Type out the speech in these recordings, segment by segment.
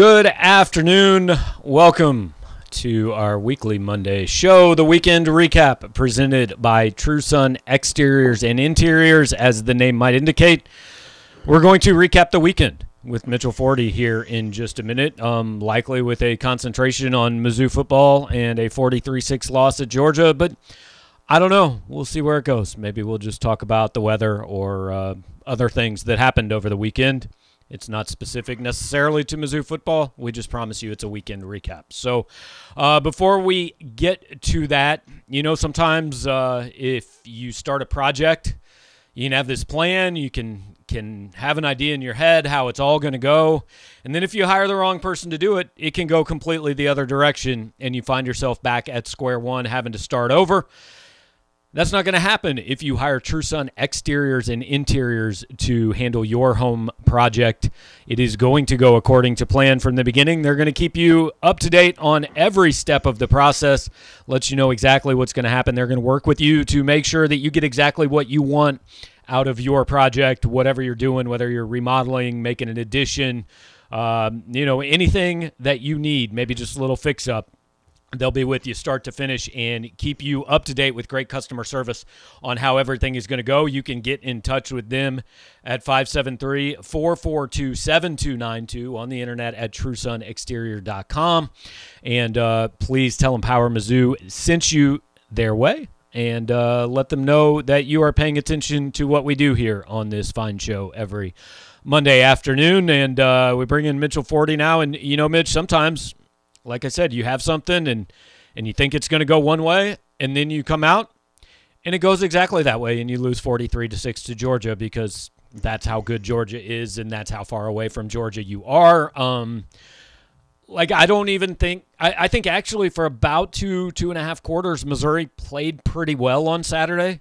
Good afternoon. Welcome to our weekly Monday show, the weekend recap presented by True Sun Exteriors and Interiors, as the name might indicate. We're going to recap the weekend with Mitchell Forde here in just a minute, um, likely with a concentration on Mizzou football and a 43 6 loss at Georgia. But I don't know. We'll see where it goes. Maybe we'll just talk about the weather or uh, other things that happened over the weekend. It's not specific necessarily to Mizzou football. We just promise you it's a weekend recap. So, uh, before we get to that, you know, sometimes uh, if you start a project, you can have this plan. You can can have an idea in your head how it's all going to go, and then if you hire the wrong person to do it, it can go completely the other direction, and you find yourself back at square one, having to start over. That's not going to happen if you hire True Sun Exteriors and Interiors to handle your home project. It is going to go according to plan from the beginning. They're going to keep you up to date on every step of the process, let you know exactly what's going to happen. They're going to work with you to make sure that you get exactly what you want out of your project, whatever you're doing, whether you're remodeling, making an addition, um, you know, anything that you need, maybe just a little fix up They'll be with you start to finish and keep you up to date with great customer service on how everything is going to go. You can get in touch with them at 573 442 7292 on the internet at truesunexterior.com. And uh, please tell them Power Mizzou sent you their way and uh, let them know that you are paying attention to what we do here on this fine show every Monday afternoon. And uh, we bring in Mitchell Forde now. And, you know, Mitch, sometimes like I said, you have something and and you think it's going to go one way, and then you come out and it goes exactly that way, and you lose 43 to six to Georgia because that's how good Georgia is, and that's how far away from Georgia you are. Um, like I don't even think I, I think actually for about two two and a half quarters, Missouri played pretty well on Saturday.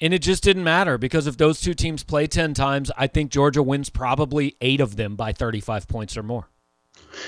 And it just didn't matter because if those two teams play 10 times, I think Georgia wins probably eight of them by 35 points or more.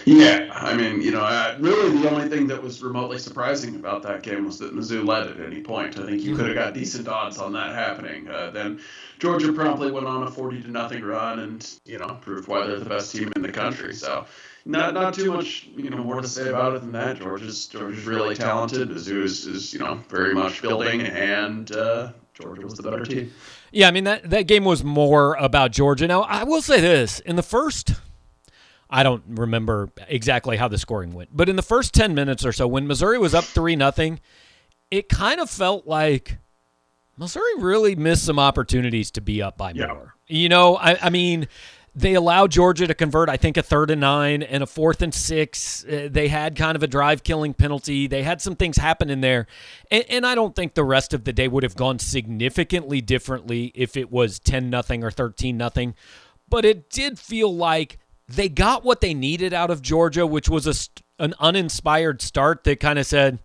Yeah, I mean, you know, really the only thing that was remotely surprising about that game was that Mizzou led at any point. I think you could have got decent odds on that happening. Uh, then Georgia promptly went on a forty to nothing run, and you know, proved why they're the best team in the country. So, not not too much, you know, more to say about it than that. Georgia's Georgia's really talented. Mizzou is, is you know very much building, and uh, Georgia was the better team. Yeah, I mean that that game was more about Georgia. Now, I will say this: in the first I don't remember exactly how the scoring went, but in the first 10 minutes or so, when Missouri was up 3 nothing, it kind of felt like Missouri really missed some opportunities to be up by yeah. more. You know, I, I, mean, they allowed Georgia to convert, I think, a third and nine and a fourth and six. Uh, they had kind of a drive killing penalty. They had some things happen in there. And, and I don't think the rest of the day would have gone significantly differently if it was 10 nothing or 13 nothing. But it did feel like they got what they needed out of Georgia, which was a, an uninspired start that kind of said,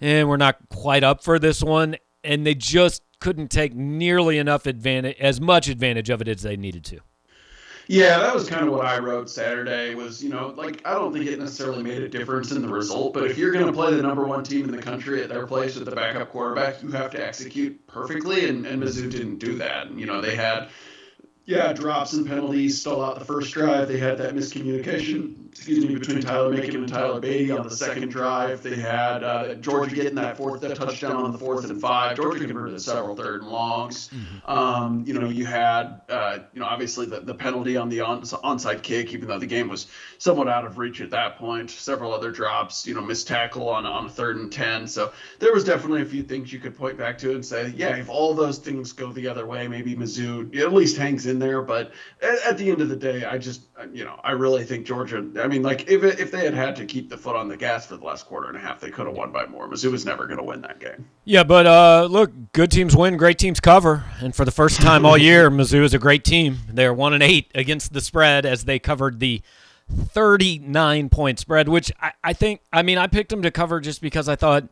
eh, we're not quite up for this one. And they just couldn't take nearly enough advantage, as much advantage of it as they needed to. Yeah, that was kind of what I wrote Saturday. Was you know like I don't think it necessarily made a difference in the result, but if you're going to play the number one team in the country at their place with the backup quarterback, you have to execute perfectly, and, and Mizzou didn't do that. And, you know they had yeah, drops and penalties stall out the first drive. They had that miscommunication excuse me, between Tyler Macon and Tyler Badie on the second drive. They had uh, Georgia getting that fourth that touchdown on the fourth and five. Georgia converted several third and longs. Mm-hmm. Um, you know, you had uh, you know obviously the, the penalty on the on, onside kick, even though the game was somewhat out of reach at that point. Several other drops. You know, missed tackle on on a third and ten. So there was definitely a few things you could point back to and say, yeah, if all those things go the other way, maybe Mizzou at least hangs in there. But at, at the end of the day, I just you know I really think Georgia. I mean, like if it, if they had had to keep the foot on the gas for the last quarter and a half, they could have won by more. Mizzou was never going to win that game. Yeah, but uh, look, good teams win, great teams cover, and for the first time all year, Mizzou is a great team. They're one and eight against the spread as they covered the 39 point spread, which I, I think. I mean, I picked them to cover just because I thought.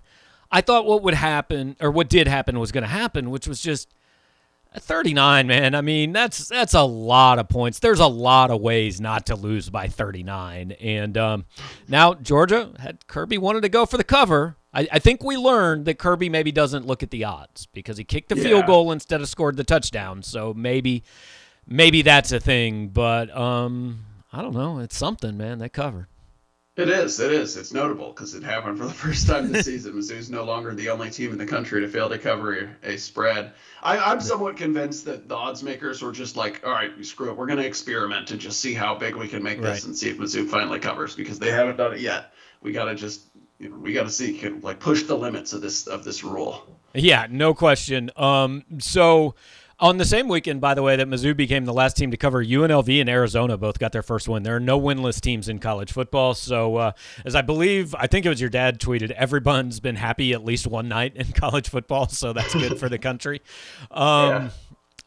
I thought what would happen, or what did happen, was going to happen, which was just 39, man. I mean, that's that's a lot of points. There's a lot of ways not to lose by 39. And um, now Georgia had Kirby wanted to go for the cover. I, I, think we learned that Kirby maybe doesn't look at the odds because he kicked the yeah. field goal instead of scored the touchdown. So maybe maybe that's a thing. But um, I don't know. It's something, man. They covered. It is. It is. It's notable because it happened for the first time this season. Mizzou's no longer the only team in the country to fail to cover a spread. I, am somewhat convinced that the odds makers were just like, all right, screw it. We're going to experiment and just see how big we can make this right. and see if Mizzou finally covers because they haven't done it yet. We got to just, you know, we got to see, can, like, push the limits of this of this rule. Yeah, no question. Um, so on the same weekend, by the way, that Mizzou became the last team to cover UNLV and Arizona both got their first win. There are no winless teams in college football. So, uh, as I believe, I think it was your dad tweeted, everyone's been happy at least one night in college football. So that's good for the country. Um, yeah.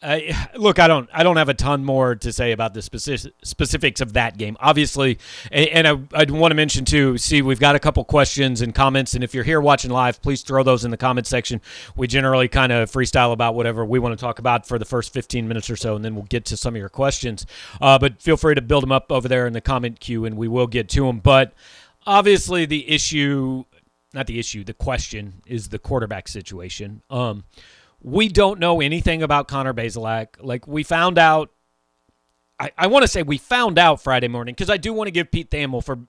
Look, I don't, I don't have a ton more to say about the specific, specifics of that game. Obviously, and, and I, I want to mention too. See, we've got a couple questions and comments, and if you're here watching live, please throw those in the comment section. We generally kind of freestyle about whatever we want to talk about for the first 15 minutes or so, and then we'll get to some of your questions. Uh, but feel free to build them up over there in the comment queue, and we will get to them. But obviously, the issue, not the issue, the question is the quarterback situation. Um, we don't know anything about Connor Bazelak. Like we found out, I, I want to say we found out Friday morning because I do want to give Pete Thamel for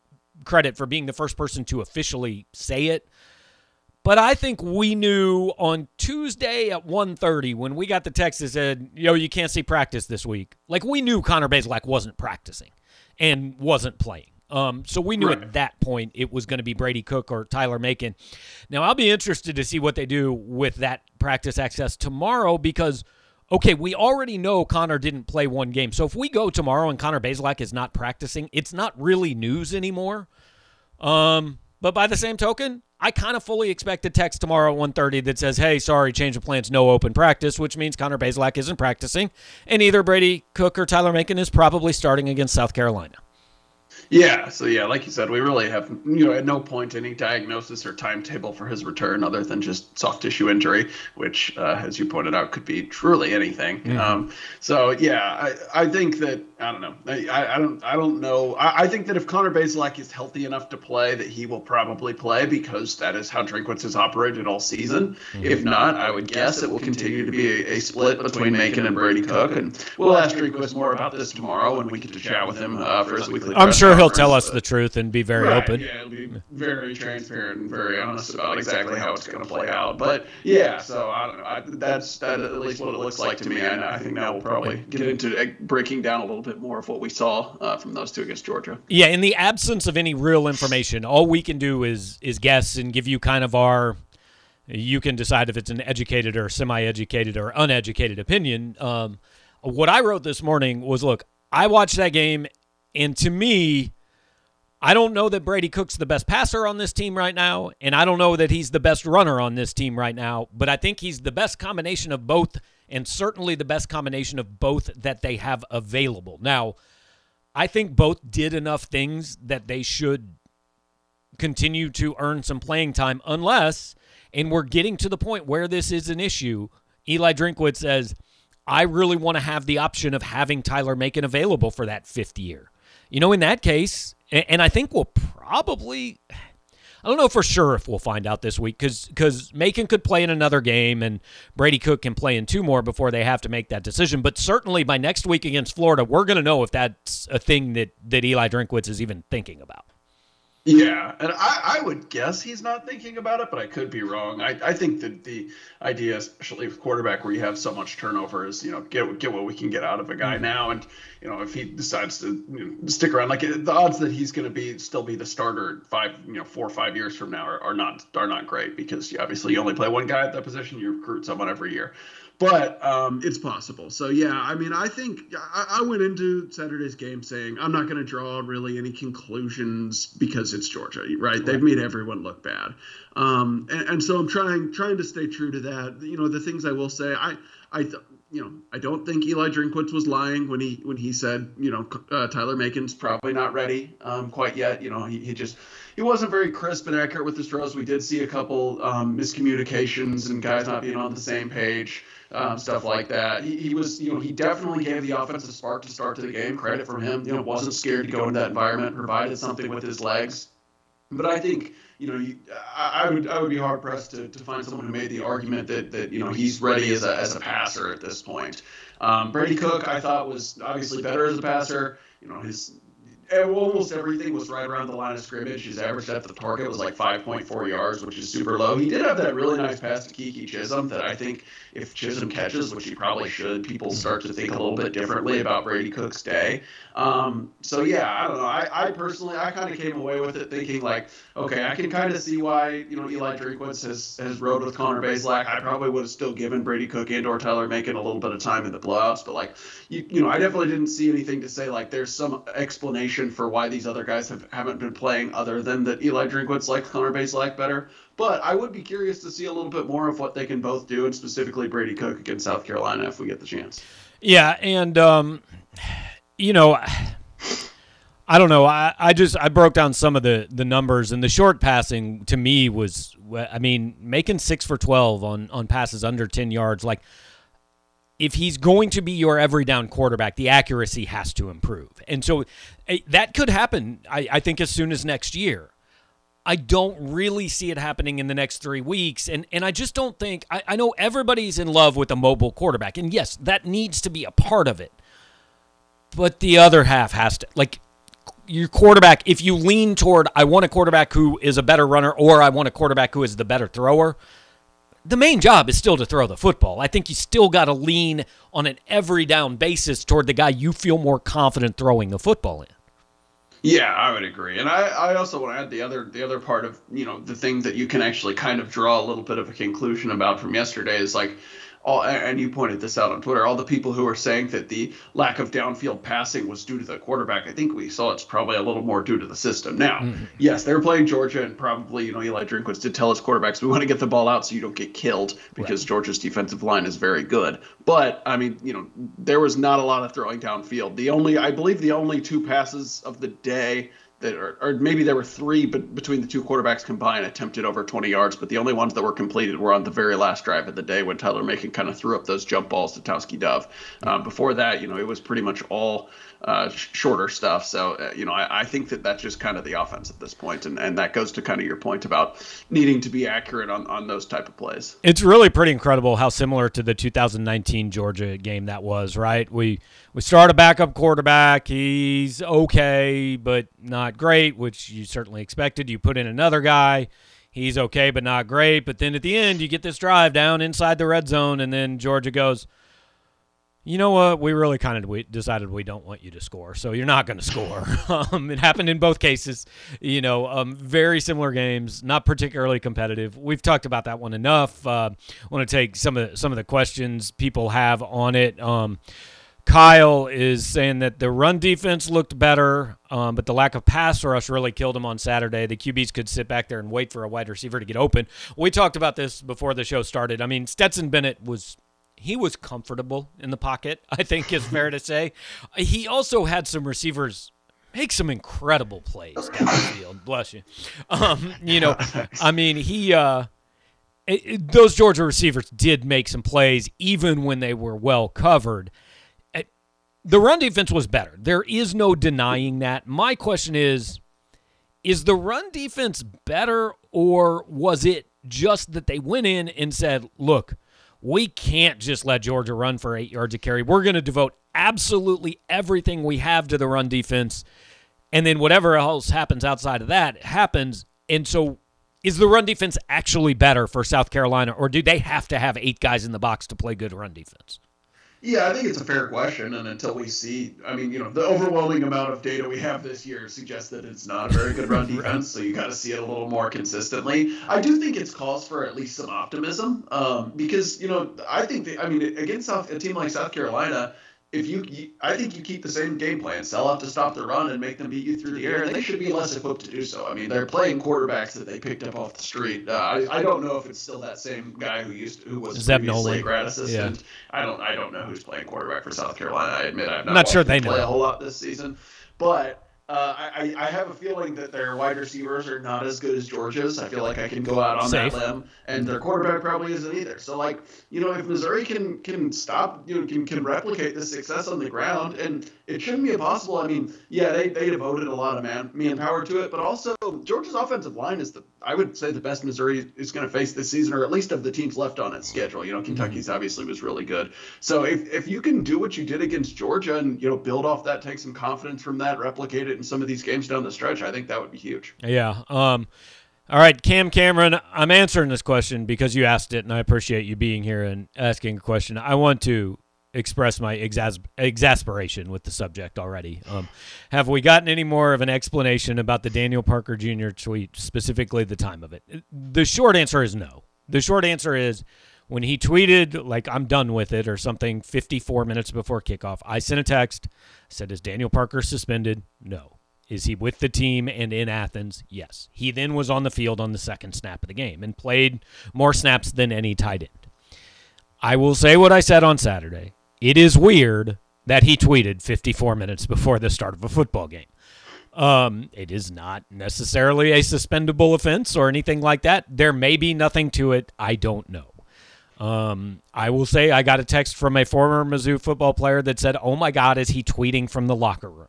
credit for being the first person to officially say it. But I think we knew on Tuesday at 1.30 when we got the text that said, yo, you can't see practice this week. Like we knew Connor Bazelak wasn't practicing and wasn't playing. Um, so we knew right. at that point it was going to be Brady Cook or Tyler Macon. Now I'll be interested to see what they do with that practice access tomorrow because okay, we already know Connor didn't play one game. So if we go tomorrow and Connor Bazelak is not practicing, it's not really news anymore. Um, but by the same token, I kind of fully expect a text tomorrow at 1.30 that says, hey, sorry, change of plans, no open practice, which means Connor Bazelak isn't practicing, and either Brady Cook or Tyler Macon is probably starting against South Carolina. Yeah, so yeah, like you said, we really have you know at no point any diagnosis or timetable for his return other than just soft tissue injury, which, uh, as you pointed out, could be truly anything. Mm-hmm. Um, so yeah, I, I think that I don't know, I, I don't I don't know. I, I think that if Connor Bazelak is healthy enough to play, that he will probably play because that is how Drinkwitz has operated all season. Mm-hmm. If not, I would guess it will continue to be a, a, split between Macon and Brady Cook, and we'll ask Drinkwitz more about this tomorrow when we get to chat with him uh, for his weekly. I'm sure he'll tell us the truth and be very right, open. Yeah, be very transparent and very honest about exactly how it's going to play out. But yeah, so I don't know. I, that's that at least what it looks like to me. And I think now we'll probably get into breaking down a little bit more of what we saw uh, from those two against Georgia. Yeah, in the absence of any real information, all we can do is is guess and give you kind of our you can decide if it's an educated or semi-educated or uneducated opinion. Um, what I wrote this morning was, look, I watched that game, and to me, I don't know that Brady Cook's the best passer on this team right now, and I don't know that he's the best runner on this team right now, but I think he's the best combination of both, and certainly the best combination of both that they have available. Now, I think both did enough things that they should continue to earn some playing time, unless, and we're getting to the point where this is an issue. Eli Drinkwitz says, I really want to have the option of having Tyler Macon available for that fifth year. You know, in that case, and, I think we'll probably. I don't know for sure if we'll find out this week because because Macon could play in another game and Brady Cook can play in two more before they have to make that decision. But certainly by next week against Florida, we're going to know if that's a thing that that Eli Drinkwitz is even thinking about. Yeah, and I, I would guess he's not thinking about it, but I could be wrong. I, I think that the idea, especially with quarterback, where you have so much turnover, is you know get get what we can get out of a guy mm-hmm. now, and you know if he decides to you know, stick around, like the odds that he's going to be still be the starter five you know four or five years from now are, are not are not great because you obviously you only play one guy at that position, you recruit someone every year but um, it's possible. So yeah, I mean, I think I, I went into Saturday's game saying I'm not going to draw really any conclusions because it's Georgia, right? right. They've made everyone look bad, um, and, and, so I'm trying trying to stay true to that. You know, the things I will say, I I. you know, I don't think Eli Drinkwitz was lying when he when he said, you know, uh, Tyler Macon's probably not ready um, quite yet. You know, he, he just he wasn't very crisp and accurate with his throws. We did see a couple um, miscommunications and guys not being on the same page um, stuff like that. He, he was, you know, he definitely gave the offense a spark to start to the game. Credit from him. You know, wasn't scared to go into that environment, provided something with his legs. But I think, you know, you, I, I, would I would be hard pressed to, to find someone who made the argument that that you know he's ready as a as a passer at this point. Um, Brady Cook, I thought was obviously better as a passer. You know, his almost everything was right around the line of scrimmage. His average depth of target was like 5.4 yards, which is super low. He did have that really nice pass to Keke Chism that I think if Chism catches, which he probably should, people start to think a little bit differently about Brady Cook's day. Um, so yeah, I don't know. I, I personally, I kind of came away with it thinking like, okay, I can kind of see why you know Eli Drinkwitz has has rode with Connor Bazelak. I probably would have still given Brady Cook and or Tyler Macon a little bit of time in the blowouts, but like, you, you know, I definitely didn't see anything to say like there's some explanation for why these other guys have haven't been playing other than that Eli Drinkwitz likes Connor Bazelak better. But I would be curious to see a little bit more of what they can both do, and specifically Brady Cook against South Carolina if we get the chance. Yeah, and um, you know, I don't know. I, I just I broke down some of the the numbers, and the short passing to me was, I mean, making six for twelve on on passes under ten yards. Like, if he's going to be your every down quarterback, the accuracy has to improve, and so eh, that could happen. I, I think as soon as next year. I don't really see it happening in the next three weeks. And and I just don't think I, I know everybody's in love with a mobile quarterback. And yes, that needs to be a part of it. But the other half has to like your quarterback, if you lean toward I want a quarterback who is a better runner or I want a quarterback who is the better thrower, the main job is still to throw the football. I think you still got to lean on an every down basis toward the guy you feel more confident throwing the football in. Yeah, I would agree, and I, I also want to add the other the other part of you know the thing that you can actually kind of draw a little bit of a conclusion about from yesterday is like all, and you pointed this out on Twitter, all the people who are saying that the lack of downfield passing was due to the quarterback, I think we saw it's probably a little more due to the system. Now, mm-hmm. yes, they were playing Georgia, and probably, you know, Eli Drinkwitz did tell his quarterbacks, we want to get the ball out so you don't get killed because right. Georgia's defensive line is very good. But, I mean, you know, there was not a lot of throwing downfield. The only, I believe the only two passes of the day are, or maybe there were three, but between the two quarterbacks combined, attempted over 20 yards. But the only ones that were completed were on the very last drive of the day when Tyler Macon kind of threw up those jump balls to Tauskie Dove. Um, before that, you know, it was pretty much all uh, shorter stuff. So, uh, you know, I, I, think that that's just kind of the offense at this point, and, and that goes to kind of your point about needing to be accurate on, on those type of plays. It's really pretty incredible how similar to the 2019 Georgia game that was, right? We we start a backup quarterback. He's okay, but not great, which you certainly expected. You put in another guy. He's okay, but not great. But then at the end, you get this drive down inside the red zone, and then Georgia goes – you know what? We really kind of we decided we don't want you to score, so you're not going to score. um, it happened in both cases. You know, um, very similar games, not particularly competitive. We've talked about that one enough. Uh, want to take some of the, some of the questions people have on it. Um, Kyle is saying that the run defense looked better, um, but the lack of pass rush really killed him on Saturday. The QBs could sit back there and wait for a wide receiver to get open. We talked about this before the show started. I mean, Stetson Bennett was he was comfortable in the pocket, I think is fair to say. He also had some receivers make some incredible plays down the field. Bless you. Um, you know, I mean, he uh, it, it, those Georgia receivers did make some plays even when they were well covered. It, the run defense was better. There is no denying that. My question is is the run defense better or was it just that they went in and said, "Look, we can't just let Georgia run for eight yards of carry. We're going to devote absolutely everything we have to the run defense. And then whatever else happens outside of that happens. And so is the run defense actually better for South Carolina, or do they have to have eight guys in the box to play good run defense? Yeah, I think it's a fair question, and until we see, I mean, you know, the overwhelming amount of data we have this year suggests that it's not a very good run defense. So you got to see it a little more consistently. I do think it's calls for at least some optimism, um, because you know, I think, I mean, against South, a team like South Carolina, if you, you, I think you keep the same game plan, sell out to stop the run and make them beat you through the air, and they should be less equipped to do so. I mean, they're playing quarterbacks that they picked up off the street. Uh, I, I don't know if it's still that same guy who used to, who was Zeb previously grad assistant. Yeah. I don't I don't know who's playing quarterback for South Carolina. I admit I've not, not sure they play know a whole lot this season, but uh, I, I have a feeling that their wide receivers are not as good as Georgia's. I feel like I can go out on Safe. that limb, and their quarterback probably isn't either. So, like, you know, if Missouri can can stop, you know, can, can replicate the success on the ground, and it shouldn't be impossible. I mean, yeah, they, they devoted a lot of man manpower to it, but also Georgia's offensive line is the I would say the best Missouri is going to face this season, or at least of the teams left on its schedule. You know, Kentucky's mm-hmm. obviously was really good. So if, if you can do what you did against Georgia and you know build off that, take some confidence from that, replicate it in some of these games down the stretch, I think that would be huge. Yeah. Um, all right, Cam Cameron, I'm answering this question because you asked it, and I appreciate you being here and asking a question. I want to express my exas- exasperation with the subject already. Um, have we gotten any more of an explanation about the Daniel Parker Jr. tweet, specifically the time of it? The short answer is no. The short answer is when he tweeted, like, I'm done with it or something 54 minutes before kickoff, I sent a text, said, Is Daniel Parker suspended? No. Is he with the team and in Athens? Yes. He then was on the field on the second snap of the game and played more snaps than any tight end. I will say what I said on Saturday. It is weird that he tweeted 54 minutes before the start of a football game. Um, it is not necessarily a suspendable offense or anything like that. There may be nothing to it. I don't know. Um, I will say I got a text from a former Mizzou football player that said, "Oh my God, is he tweeting from the locker room?"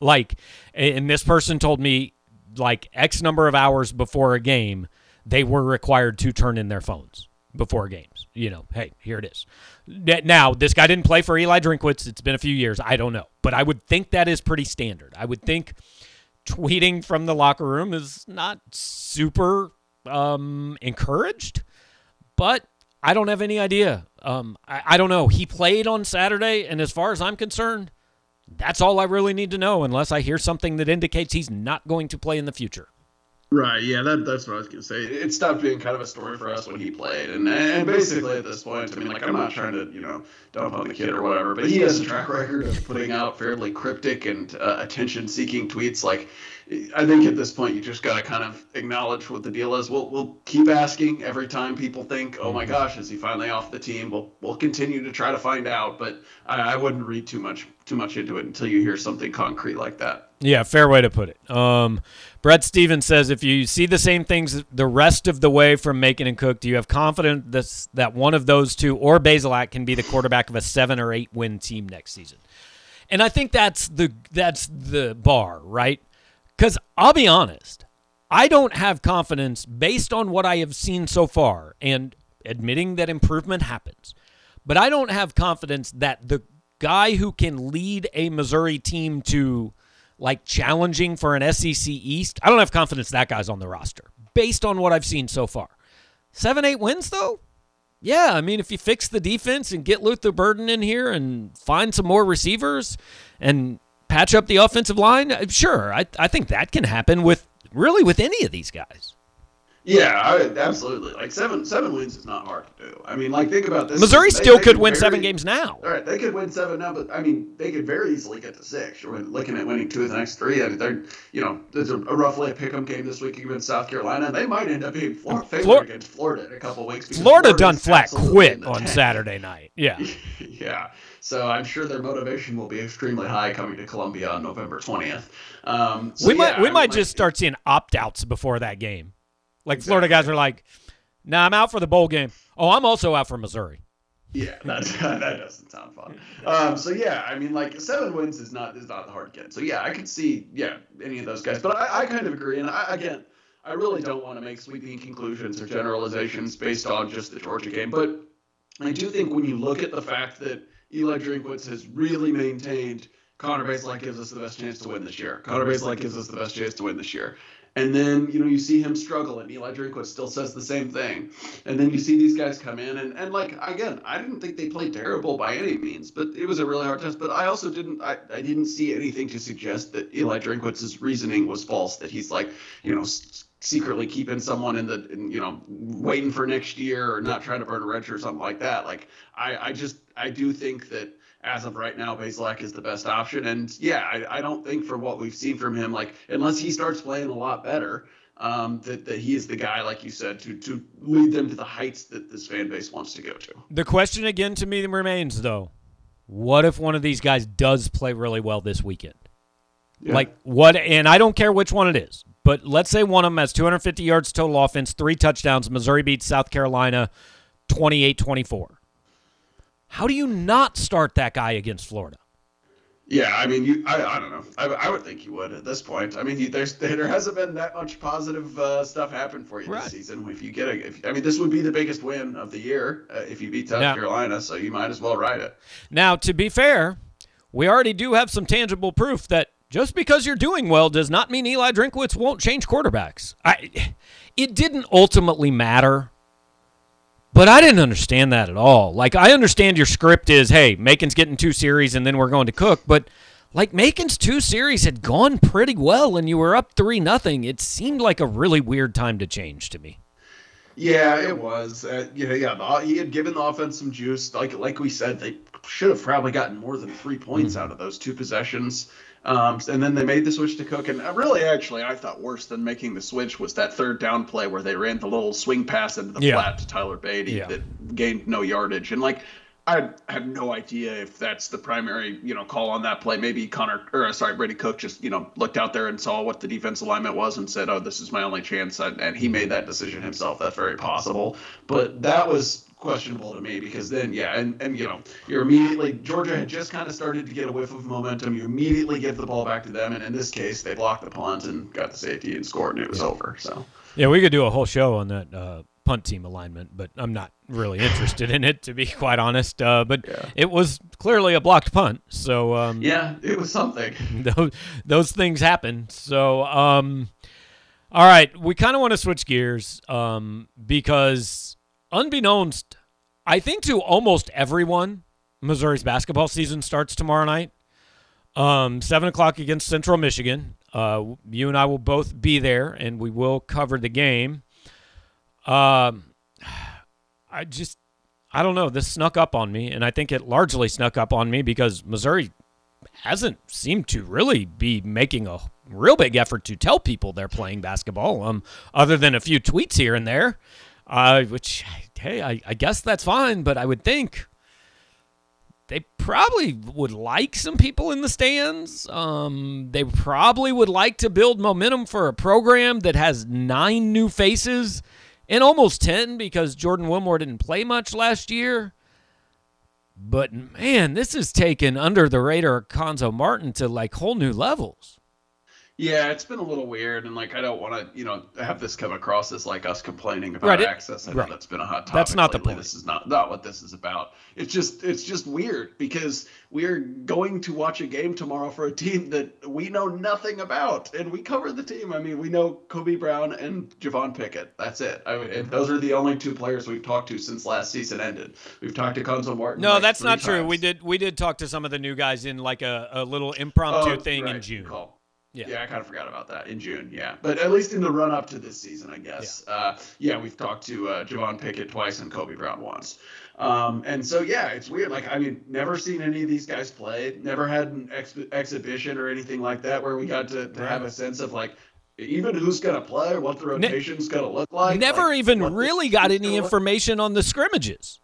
Like, and this person told me like X number of hours before a game, they were required to turn in their phones before games. You know, hey, here it is. Now, this guy didn't play for Eli Drinkwitz. It's been a few years. I don't know. But I would think that is pretty standard. I would think tweeting from the locker room is not super um, encouraged, but I don't have any idea. Um, I, I don't know. He played on Saturday, and as far as I'm concerned, that's all I really need to know unless I hear something that indicates he's not going to play in the future. Right. Yeah. That, that's what I was gonna say. It stopped being kind of a story for us when he played, and and basically at this point, I mean, like I'm not trying to you know dump on the kid or whatever, but he has a track record of putting out fairly cryptic and uh, attention-seeking tweets. Like, I think at this point you just got to kind of acknowledge what the deal is. We'll we'll keep asking every time people think, oh my gosh, is he finally off the team? We'll we'll continue to try to find out, but I, I wouldn't read too much too much into it until you hear something concrete like that. Yeah, fair way to put it. Um, Brett Stevens says, if you see the same things the rest of the way from Macon and Cook, do you have confidence that one of those two or Bazelak can be the quarterback of a seven or eight win team next season? And I think that's the that's the bar, right? Because I'll be honest, I don't have confidence based on what I have seen so far, and admitting that improvement happens. But I don't have confidence that the guy who can lead a Missouri team to like challenging for an SEC East, I don't have confidence that guy's on the roster based on what I've seen so far. Seven, eight wins, though? Yeah, I mean, if you fix the defense and get Luther Burden in here and find some more receivers and patch up the offensive line, uh, sure, I, I think that can happen with really with any of these guys. Yeah, I, absolutely. Like seven seven wins is not hard to do. I mean, like think about this. Missouri they, still they could, could win very, seven games now. All right, they could win seven now, but I mean, they could very easily get to six. You're looking at winning two of the next three. I mean, they're you know, there's a, a roughly a pick'em game this week against South Carolina. They might end up being Florida Flor- against Florida in a couple weeks. Florida Florida's done flat quit on Saturday night. Yeah. yeah. So I'm sure their motivation will be extremely high coming to Columbia on November 20th. Um, so we yeah, might we might just start seeing opt outs before that game. Like exactly. Florida guys are like, "Nah, I'm out for the bowl game. Oh, I'm also out for Missouri." Yeah, that that doesn't sound fun. Um, so yeah, I mean, like seven wins is not is not the hard to get. So yeah, I could see yeah any of those guys, but I, I kind of agree. And I, again, I really don't want to make sweeping conclusions or generalizations based on just the Georgia game, but I do think when you look at the fact that Eli Drinkwitz has really maintained Connor Bazelak gives us the best chance to win this year. Connor Bazelak gives us the best chance to win this year. And then, you know, you see him struggle, and Eli Drinkwitz still says the same thing. And then you see these guys come in, and, and like, again, I didn't think they played terrible by any means, but it was a really hard test. But I also didn't, I, I didn't see anything to suggest that Eli Drinkwitz's reasoning was false, that he's like, you know, secretly keeping someone in the, in, you know, waiting for next year or not trying to burn a wrench or something like that. Like, I, I just, I do think that as of right now, Bazelak is the best option. And yeah, I, I, don't think from what we've seen from him, like unless he starts playing a lot better, um, that, that he is the guy, like you said, to to lead them to the heights that this fan base wants to go to. The question again to me remains though, what if one of these guys does play really well this weekend? Yeah. Like what? And I don't care which one it is, but let's say one of them has 250 yards total offense, three touchdowns. Missouri beats South Carolina 28 24 how do you not start that guy against Florida? Yeah, I mean, you. I, I don't know. I, I would think you would at this point. I mean, you, there's there hasn't been that much positive uh, stuff happen for you Right. this season. If you get a, if, I mean, this would be the biggest win of the year uh, if you beat South Yeah. Carolina. So you might as well ride it. Now, to be fair, we already do have some tangible proof that just because you're doing well does not mean Eli Drinkwitz won't change quarterbacks. I, it didn't ultimately matter, but I didn't understand that at all. Like, I understand your script is, hey, Macon's getting two series and then we're going to cook, but like Macon's two series had gone pretty well and you were up three nothing. It seemed like a really weird time to change to me. Yeah, it was. Uh, you know, yeah, the, he had given the offense some juice. Like like we said, they should have probably gotten more than three points Mm-hmm. out of those two possessions. Um, and then they made the switch to Cook. And uh, really, actually, I thought worse than making the switch was that third down play where they ran the little swing pass into the Yeah. flat to Tyler Badie Yeah. that gained no yardage. And like, I have no idea if that's the primary, you know, call on that play. Maybe Connor, or uh, sorry, Brady Cook just, you know, looked out there and saw what the defense alignment was and said, "Oh, this is my only chance," and and he made that decision himself. That's very possible, but that was questionable to me because then, yeah, and and you know, you're immediately Georgia had just kind of started to get a whiff of momentum. You immediately give the ball back to them, and in this case, they blocked the punt and got the safety and scored, and it was over. So. Yeah, we could do a whole show on that uh, punt team alignment, but I'm not really interested in it, to be quite honest. Uh, but Yeah. it was clearly a blocked punt, so um, Yeah, it was something. those, those things happen. So, um, all right, we kind of want to switch gears um, because, unbeknownst, I think to almost everyone, Missouri's basketball season starts tomorrow night. Um, seven o'clock against Central Michigan. Uh, you and I will both be there, and we will cover the game. Um, I just, I don't know. This snuck up on me, and I think it largely snuck up on me because Missouri hasn't seemed to really be making a real big effort to tell people they're playing basketball. Um, other than a few tweets here and there, uh, which hey, I, I guess that's fine. But I would think they probably would like some people in the stands. Um, they probably would like to build momentum for a program that has nine new faces and almost ten because Jordan Wilmore didn't play much last year. But man, this is taken under the radar Cuonzo Martin to like whole new levels. Yeah, it's been a little weird, and like I don't want to, you know, have this come across as like us complaining about Right, it- access. I know right. that's been a hot topic. That's not the point. This is not not what this is about. It's just it's just weird because we're going to watch a game tomorrow for a team that we know nothing about, and we cover the team. I mean, we know Kobe Brown and Javon Pickett. That's it. I mean, those are the only two players we've talked to since last season ended. We've talked to Cuonzo Martin. No, like, that's not true. We did we did talk to some of the new guys in like a, a little impromptu Oh, thing in June. call. Yeah. Yeah. I kind of forgot about that in June. Yeah, but at least in the run up to this season, I guess. Yeah, uh, yeah we've talked to uh, Javon Pickett twice and Kobe Brown once. Um, and so yeah, it's weird. Like I mean, never seen any of these guys play. Never had an ex- exhibition or anything like that where we got to, to have a sense of like even who's gonna play, what the rotation's gonna look like. Never like, even really got any information on the scrimmages.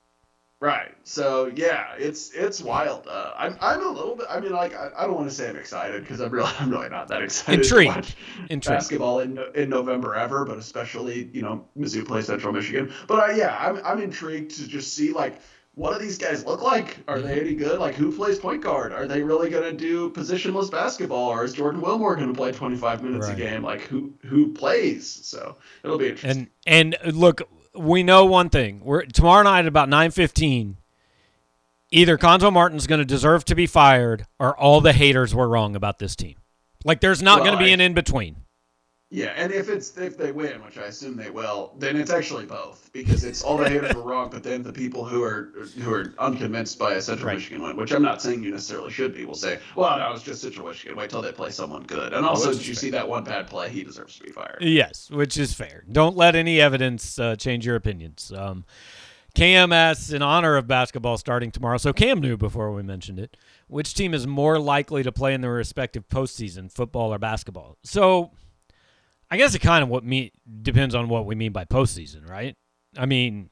Right. So yeah, it's it's wild. Uh, I'm I'm a little bit. I mean, like I, I don't want to say I'm excited because I'm really I'm really not that excited Intrigued. Intrigued. basketball in in November ever, but especially you know Mizzou plays Central Michigan. But uh, yeah, I'm I'm intrigued to just see like what do these guys look like? Are they any good? Like who plays point guard? Are they really gonna do positionless basketball, or is Jordan Wilmore gonna play 25 minutes Right. a game? Like who who plays? So it'll be interesting. And and look, we know one thing. We're tomorrow night at about nine fifteen. Either Cuonzo Martin's going to deserve to be fired, or all the haters were wrong about this team. Like, there's not Well, going to be I- an in between. Yeah, and if it's if they win, which I assume they will, then it's actually both because it's all the haters were wrong, but then the people who are who are unconvinced by a Central Right. Michigan win, which I'm not saying you necessarily should be, will say, "Well, no, it's just Central Michigan. Wait till they play someone good." And also, did you fair. see that one bad play? He deserves to be fired. Yes, which is fair. Don't let any evidence uh, change your opinions. Um, Cam asks, in honor of basketball starting tomorrow, so Cam knew before we mentioned it, which team is more likely to play in their respective postseason, football or basketball? So I guess it kind of what me depends on what we mean by postseason, right? I mean,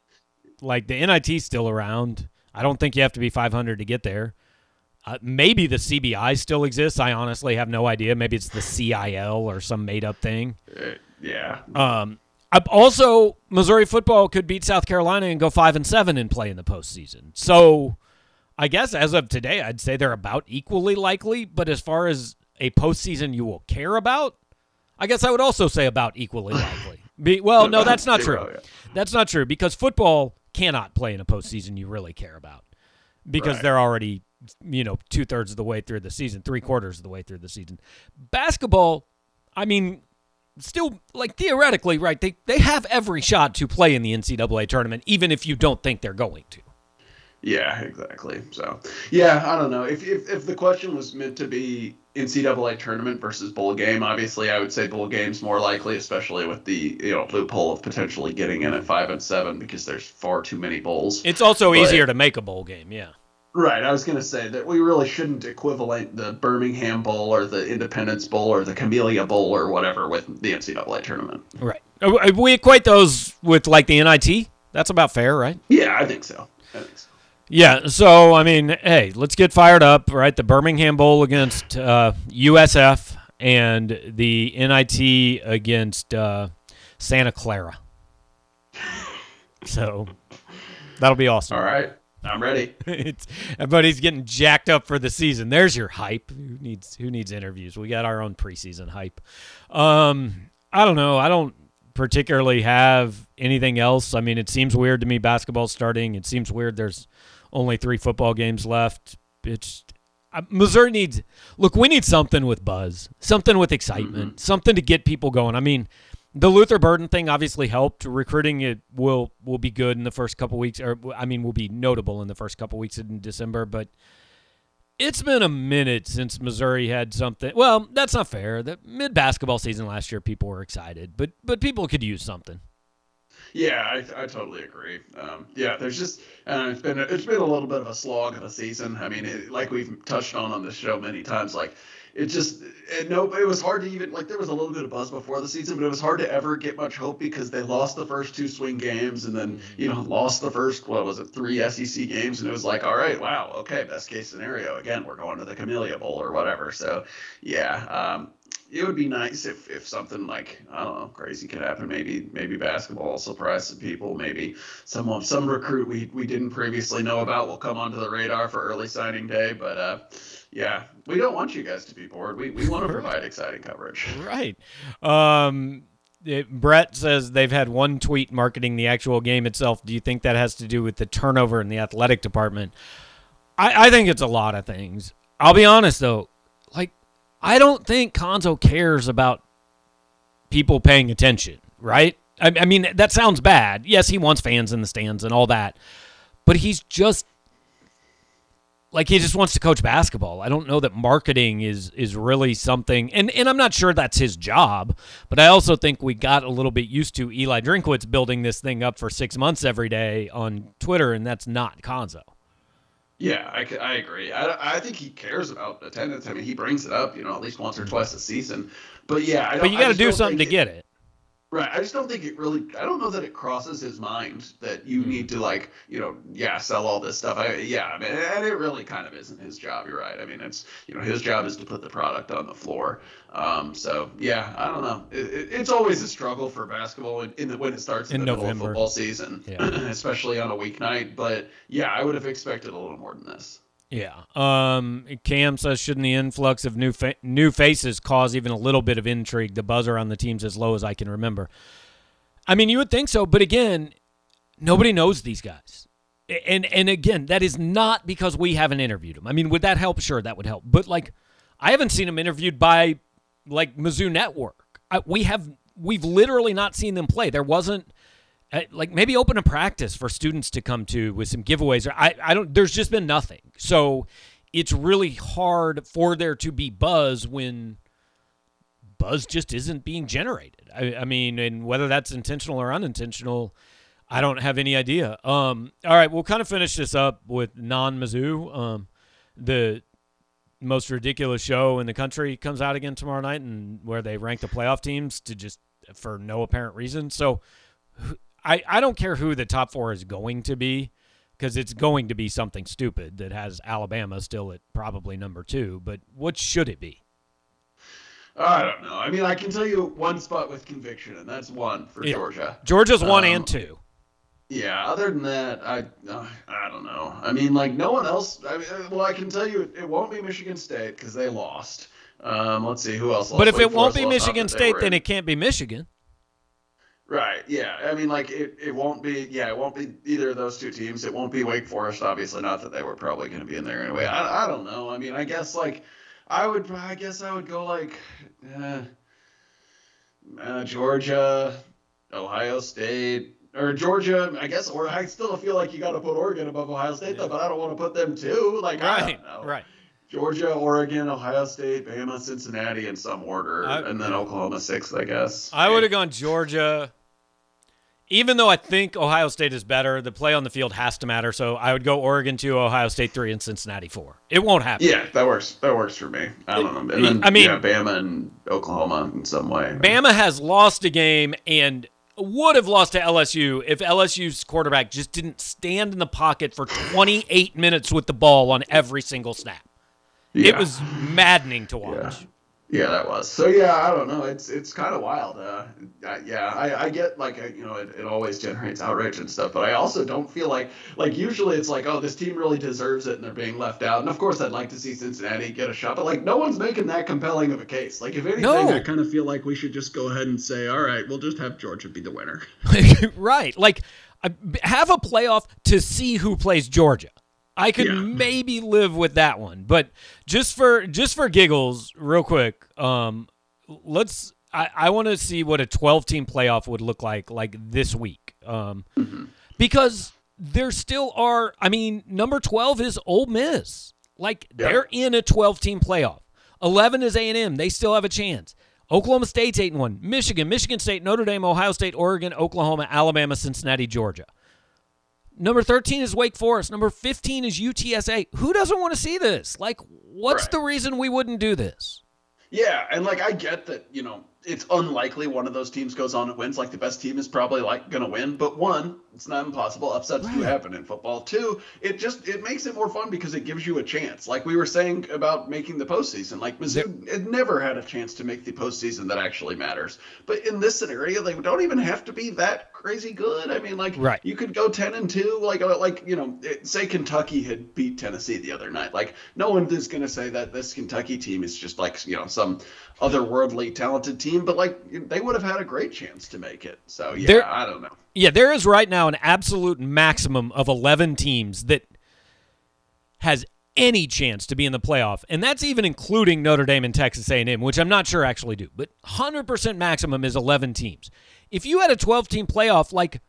like the NIT's still around. I don't think you have to be 500 to get there. Uh, maybe the CBI still exists. I honestly have no idea. Maybe it's the CIL or some made up thing. Uh, yeah, Um, I- also, Missouri football could beat South Carolina and go five and seven and play in the postseason. So, I guess as of today, I'd say they're about equally likely. But as far as a postseason you will care about, I guess I would also say about equally likely. Be, well, no, that's not true. That's not true because football cannot play in a postseason you really care about because Right. they're already, you know, two thirds of the way through the season, three quarters of the way through the season. Basketball, I mean, still like theoretically, right? They they have every shot to play in the NCAA tournament, even if you don't think they're going to. Yeah, exactly. So, yeah, I don't know. If, if if the question was meant to be NCAA tournament versus bowl game, obviously I would say bowl game's more likely, especially with the you know loophole of potentially getting in at five and seven because there's far too many bowls. It's also But- easier to make a bowl game, yeah. Right. I was going to say that we really shouldn't equivalent the Birmingham Bowl or the Independence Bowl or the Camellia Bowl or whatever with the NCAA tournament. Right. We equate those with like the NIT. That's about fair, right? Yeah, I think so. I think so. Yeah. So I mean, hey, let's get fired up, right? The Birmingham Bowl against uh, USF and the NIT against uh, Santa Clara. So that'll be awesome. All right. I'm ready. it's, everybody's getting jacked up for the season. There's your hype. Who needs who needs interviews? We got our own preseason hype. Um, I don't know. I don't particularly have anything else. I mean, it seems weird to me. Basketball starting. It seems weird. There's only three football games left. It's uh, Missouri needs. Look, we need something with buzz, something with excitement, something to get people going. I mean, the Luther Burden thing obviously helped. Recruiting it will will be good in the first couple weeks, or I mean, will be notable in the first couple weeks in December. But it's been a minute since Missouri had something. Well, that's not fair. The mid basketball season last year, people were excited, but but people could use something. Yeah, I, I totally agree. Um, yeah, there's just uh, it's been a, it's been a little bit of a slog of a season. I mean, it, like we've touched on on this show many times, like it just it, no, it was hard to even like there was a little bit of buzz before the season, but it was hard to ever get much hope because they lost the first two swing games and then you know lost the first what was it three SEC games, and it was like all right, wow, okay, best case scenario again, we're going to the Camellia Bowl or whatever. So yeah, um, it would be nice if, if something like I don't know crazy could happen. Maybe maybe basketball will surprise some people. Maybe some some recruit we, we didn't previously know about will come onto the radar for early signing day. But uh, yeah, we don't want you guys to be bored. We we want to provide exciting coverage. Right. Um, it- Brett says they've had one tweet marketing the actual game itself. Do you think that has to do with the turnover in the athletic department? I, I think it's a lot of things. I'll be honest though, I don't think Cuonzo cares about people paying attention. Right. I, I mean that sounds bad. Yes, he wants fans in the stands and all that, but he's just like he just wants to coach basketball. I don't know that marketing is is really something and and I'm not sure that's his job, but I also think we got a little bit used to Eli Drinkwitz building this thing up for 6 months every day on Twitter and that's not Cuonzo. Yeah, I, I agree. I, I think he cares about attendance. I mean, he brings it up, you know, at least once or twice a season. But yeah, I don't, But you got to do something to get it. Right. I just don't think it really. I don't know that it crosses his mind that you Mm-hmm. need to like, you know, yeah, sell all this stuff. I, yeah, I mean, and it really kind of isn't his job. You're right. I mean, it's you know, his job is to put the product on the floor. Um, so yeah, I don't know. It, it, it's always a struggle for basketball in, in the, when it starts in, In the middle November. of football season, Yeah. especially on a weeknight. But yeah, I would have expected a little more than this. Yeah. Um, Cam says, shouldn't the influx of new fa- new faces cause even a little bit of intrigue? The buzzer on the team's as low as I can remember. I mean, you would think so, but again, nobody knows these guys. And and again, that is not because we haven't interviewed them. I mean, would that help? Sure, that would help. But like, I haven't seen them interviewed by like Mizzou Network. I, we have we've literally not seen them play. There wasn't like maybe open a practice for students to come to with some giveaways. Or I, I don't there's just been nothing. So it's really hard for there to be buzz when buzz just isn't being generated. I, I mean and whether that's intentional or unintentional i don't have any idea. Um all right we'll kind of finish this up with non-mizzou um the most ridiculous show in the country comes out again tomorrow night and where they rank the playoff teams to just for no apparent reason. So I, I don't care who the top four is going to be because it's going to be something stupid that has Alabama still at probably number two. But what should it be? I don't know. I mean, I can tell you one spot with conviction, and that's one for Yeah. Georgia. Georgia's one Um, and two. Yeah. Other than that, I uh, I don't know. I mean, like no one else. I mean, well, I can tell you, it, it won't be Michigan State because they lost. Um, let's see who else. But if it won't be Michigan State, then it can't be Michigan. Right. Yeah. I mean, like it, it won't be. Yeah, it won't be either of those two teams. It won't be Wake Forest. Obviously, not that they were probably going to be in there anyway. I, I don't know. I mean, I guess like I would. I guess I would go like uh, uh, Georgia, Ohio State, or Georgia. I guess, or I still feel like you got to put Oregon above Ohio State, yeah. though. But I don't want to put them too. Like right. Right. Georgia, Oregon, Ohio State, Bama, Cincinnati in some order, I, and then Oklahoma sixth, I guess. I would have gone Georgia, even though I think Ohio State is better, the play on the field has to matter. So I would go Oregon two, Ohio State three, and Cincinnati four. It won't happen. Yeah, that works. That works for me. Um, I don't know. And then, I mean, yeah, Bama and Oklahoma in some way. Bama has lost a game and would have lost to LSU if LSU's quarterback just didn't stand in the pocket for 28 minutes with the ball on every single snap. Yeah. It was maddening to watch. Yeah. Yeah, that was. So yeah, I don't know. It's it's kind of wild. Uh, yeah, I, I get like you know it, it always generates outrage and stuff, but I also don't feel like like usually it's like oh this team really deserves it and they're being left out. And of course I'd like to see Cincinnati get a shot, but like no one's making that compelling of a case. Like if anything, no. I kind of feel like we should just go ahead and say all right, we'll just have Georgia be the winner. right, like have a playoff to see who plays Georgia. I could yeah. maybe live with that one, but just for just for giggles, real quick, um, let's. I, I want to see what a 12 team playoff would look like like this week, um, mm-hmm. because there still are. I mean, number 12 is Ole Miss. Like yeah. they're in a 12 team playoff. 11 is A and M. They still have a chance. Oklahoma State's eight and one. Michigan, Michigan State, Notre Dame, Ohio State, Oregon, Oklahoma, Alabama, Cincinnati, Georgia. Number 13 is Wake Forest. Number 15 is UTSA. Who doesn't want to see this? Like, what's right. the reason we wouldn't do this? Yeah, and like I get that, you know, it's unlikely one of those teams goes on and wins. Like the best team is probably like going to win, but one, it's not impossible. Upsets right. do happen in football. Two, it just it makes it more fun because it gives you a chance. Like we were saying about making the postseason. Like Mizzou it never had a chance to make the postseason that actually matters. But in this scenario, they don't even have to be that crazy good. I mean, like right. you could go ten and two. Like uh, like you know, say Kentucky had beat Tennessee the other night. Like no one is going to say that this Kentucky team is just like you know some otherworldly talented team, but like they would have had a great chance to make it. So yeah, there, I don't know. Yeah, there is right now an absolute maximum of 11 teams that has any chance to be in the playoff, and that's even including Notre Dame and Texas A&M, which I'm not sure actually do. But 100% maximum is 11 teams. If you had a 12 team playoff, like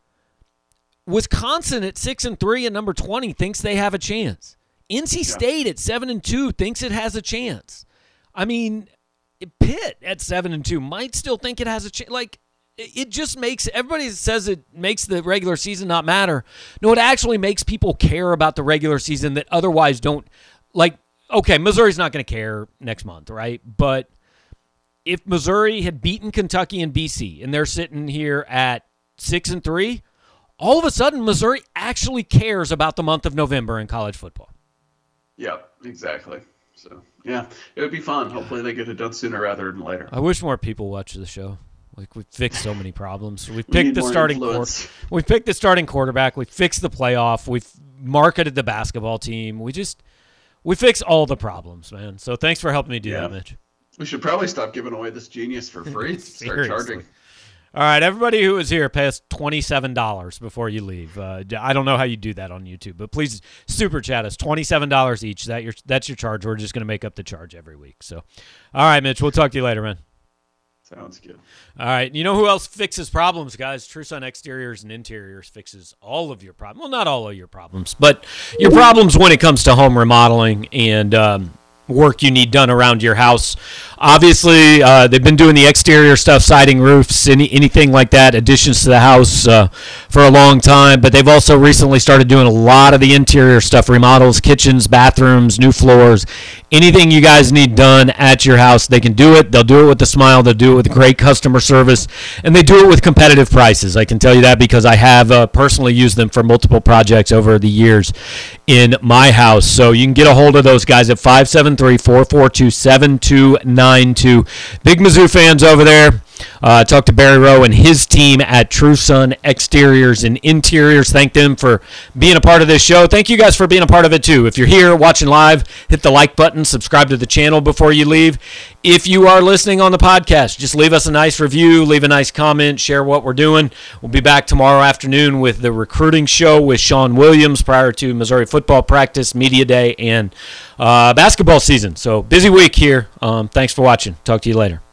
Wisconsin at six and three and number 20 thinks they have a chance. NC State yeah. at seven and two thinks it has a chance. I mean, Pitt at seven and two might still think it has a chance. Like it just makes everybody says it makes the regular season not matter. No, it actually makes people care about the regular season that otherwise don't. Like, okay, Missouri's not going to care next month, right? But if Missouri had beaten Kentucky and BC and they're sitting here at six and three, all of a sudden Missouri actually cares about the month of November in college football. Yeah, exactly. So yeah, it would be fun. Hopefully, they get it done sooner rather than later. I wish more people watch the show. Like we fixed so many problems. We picked the starting we picked the starting quarterback. We fixed the playoff. We've marketed the basketball team. We just we fix all the problems, man. So thanks for helping me do yeah. that, Mitch. We should probably stop giving away this genius for free. Start charging. All right, everybody who is here, pay us twenty-seven dollars before you leave. Uh, I don't know how you do that on YouTube, but please super chat us twenty-seven dollars each. That your that's your charge. We're just going to make up the charge every week. So, all right, Mitch, we'll talk to you later, man. Sounds good. All right, you know who else fixes problems, guys? True Sun Exteriors and Interiors fixes all of your problems. Well, not all of your problems, but your problems when it comes to home remodeling and. Um, work you need done around your house. Obviously, uh, they've been doing the exterior stuff, siding, roofs, any, anything like that, additions to the house uh, for a long time. But they've also recently started doing a lot of the interior stuff, remodels, kitchens, bathrooms, new floors, anything you guys need done at your house. They can do it. They'll do it with a smile. They'll do it with great customer service, and they do it with competitive prices. I can tell you that because I have uh, personally used them for multiple projects over the years in my house. So you can get a hold of those guys at 573 442 7292. Big Mizzou fans over there. Uh, talked to Barry Rowe and his team at True Sun Exteriors and Interiors. Thank them for being a part of this show. Thank you guys for being a part of it too. If you're here watching live, hit the like button, subscribe to the channel before you leave. If you are listening on the podcast, just leave us a nice review, leave a nice comment, share what we're doing. We'll be back tomorrow afternoon with the recruiting show with Sean Williams prior to Missouri football practice, media day, and uh, basketball season. So busy week here. Um, thanks for watching. Talk to you later.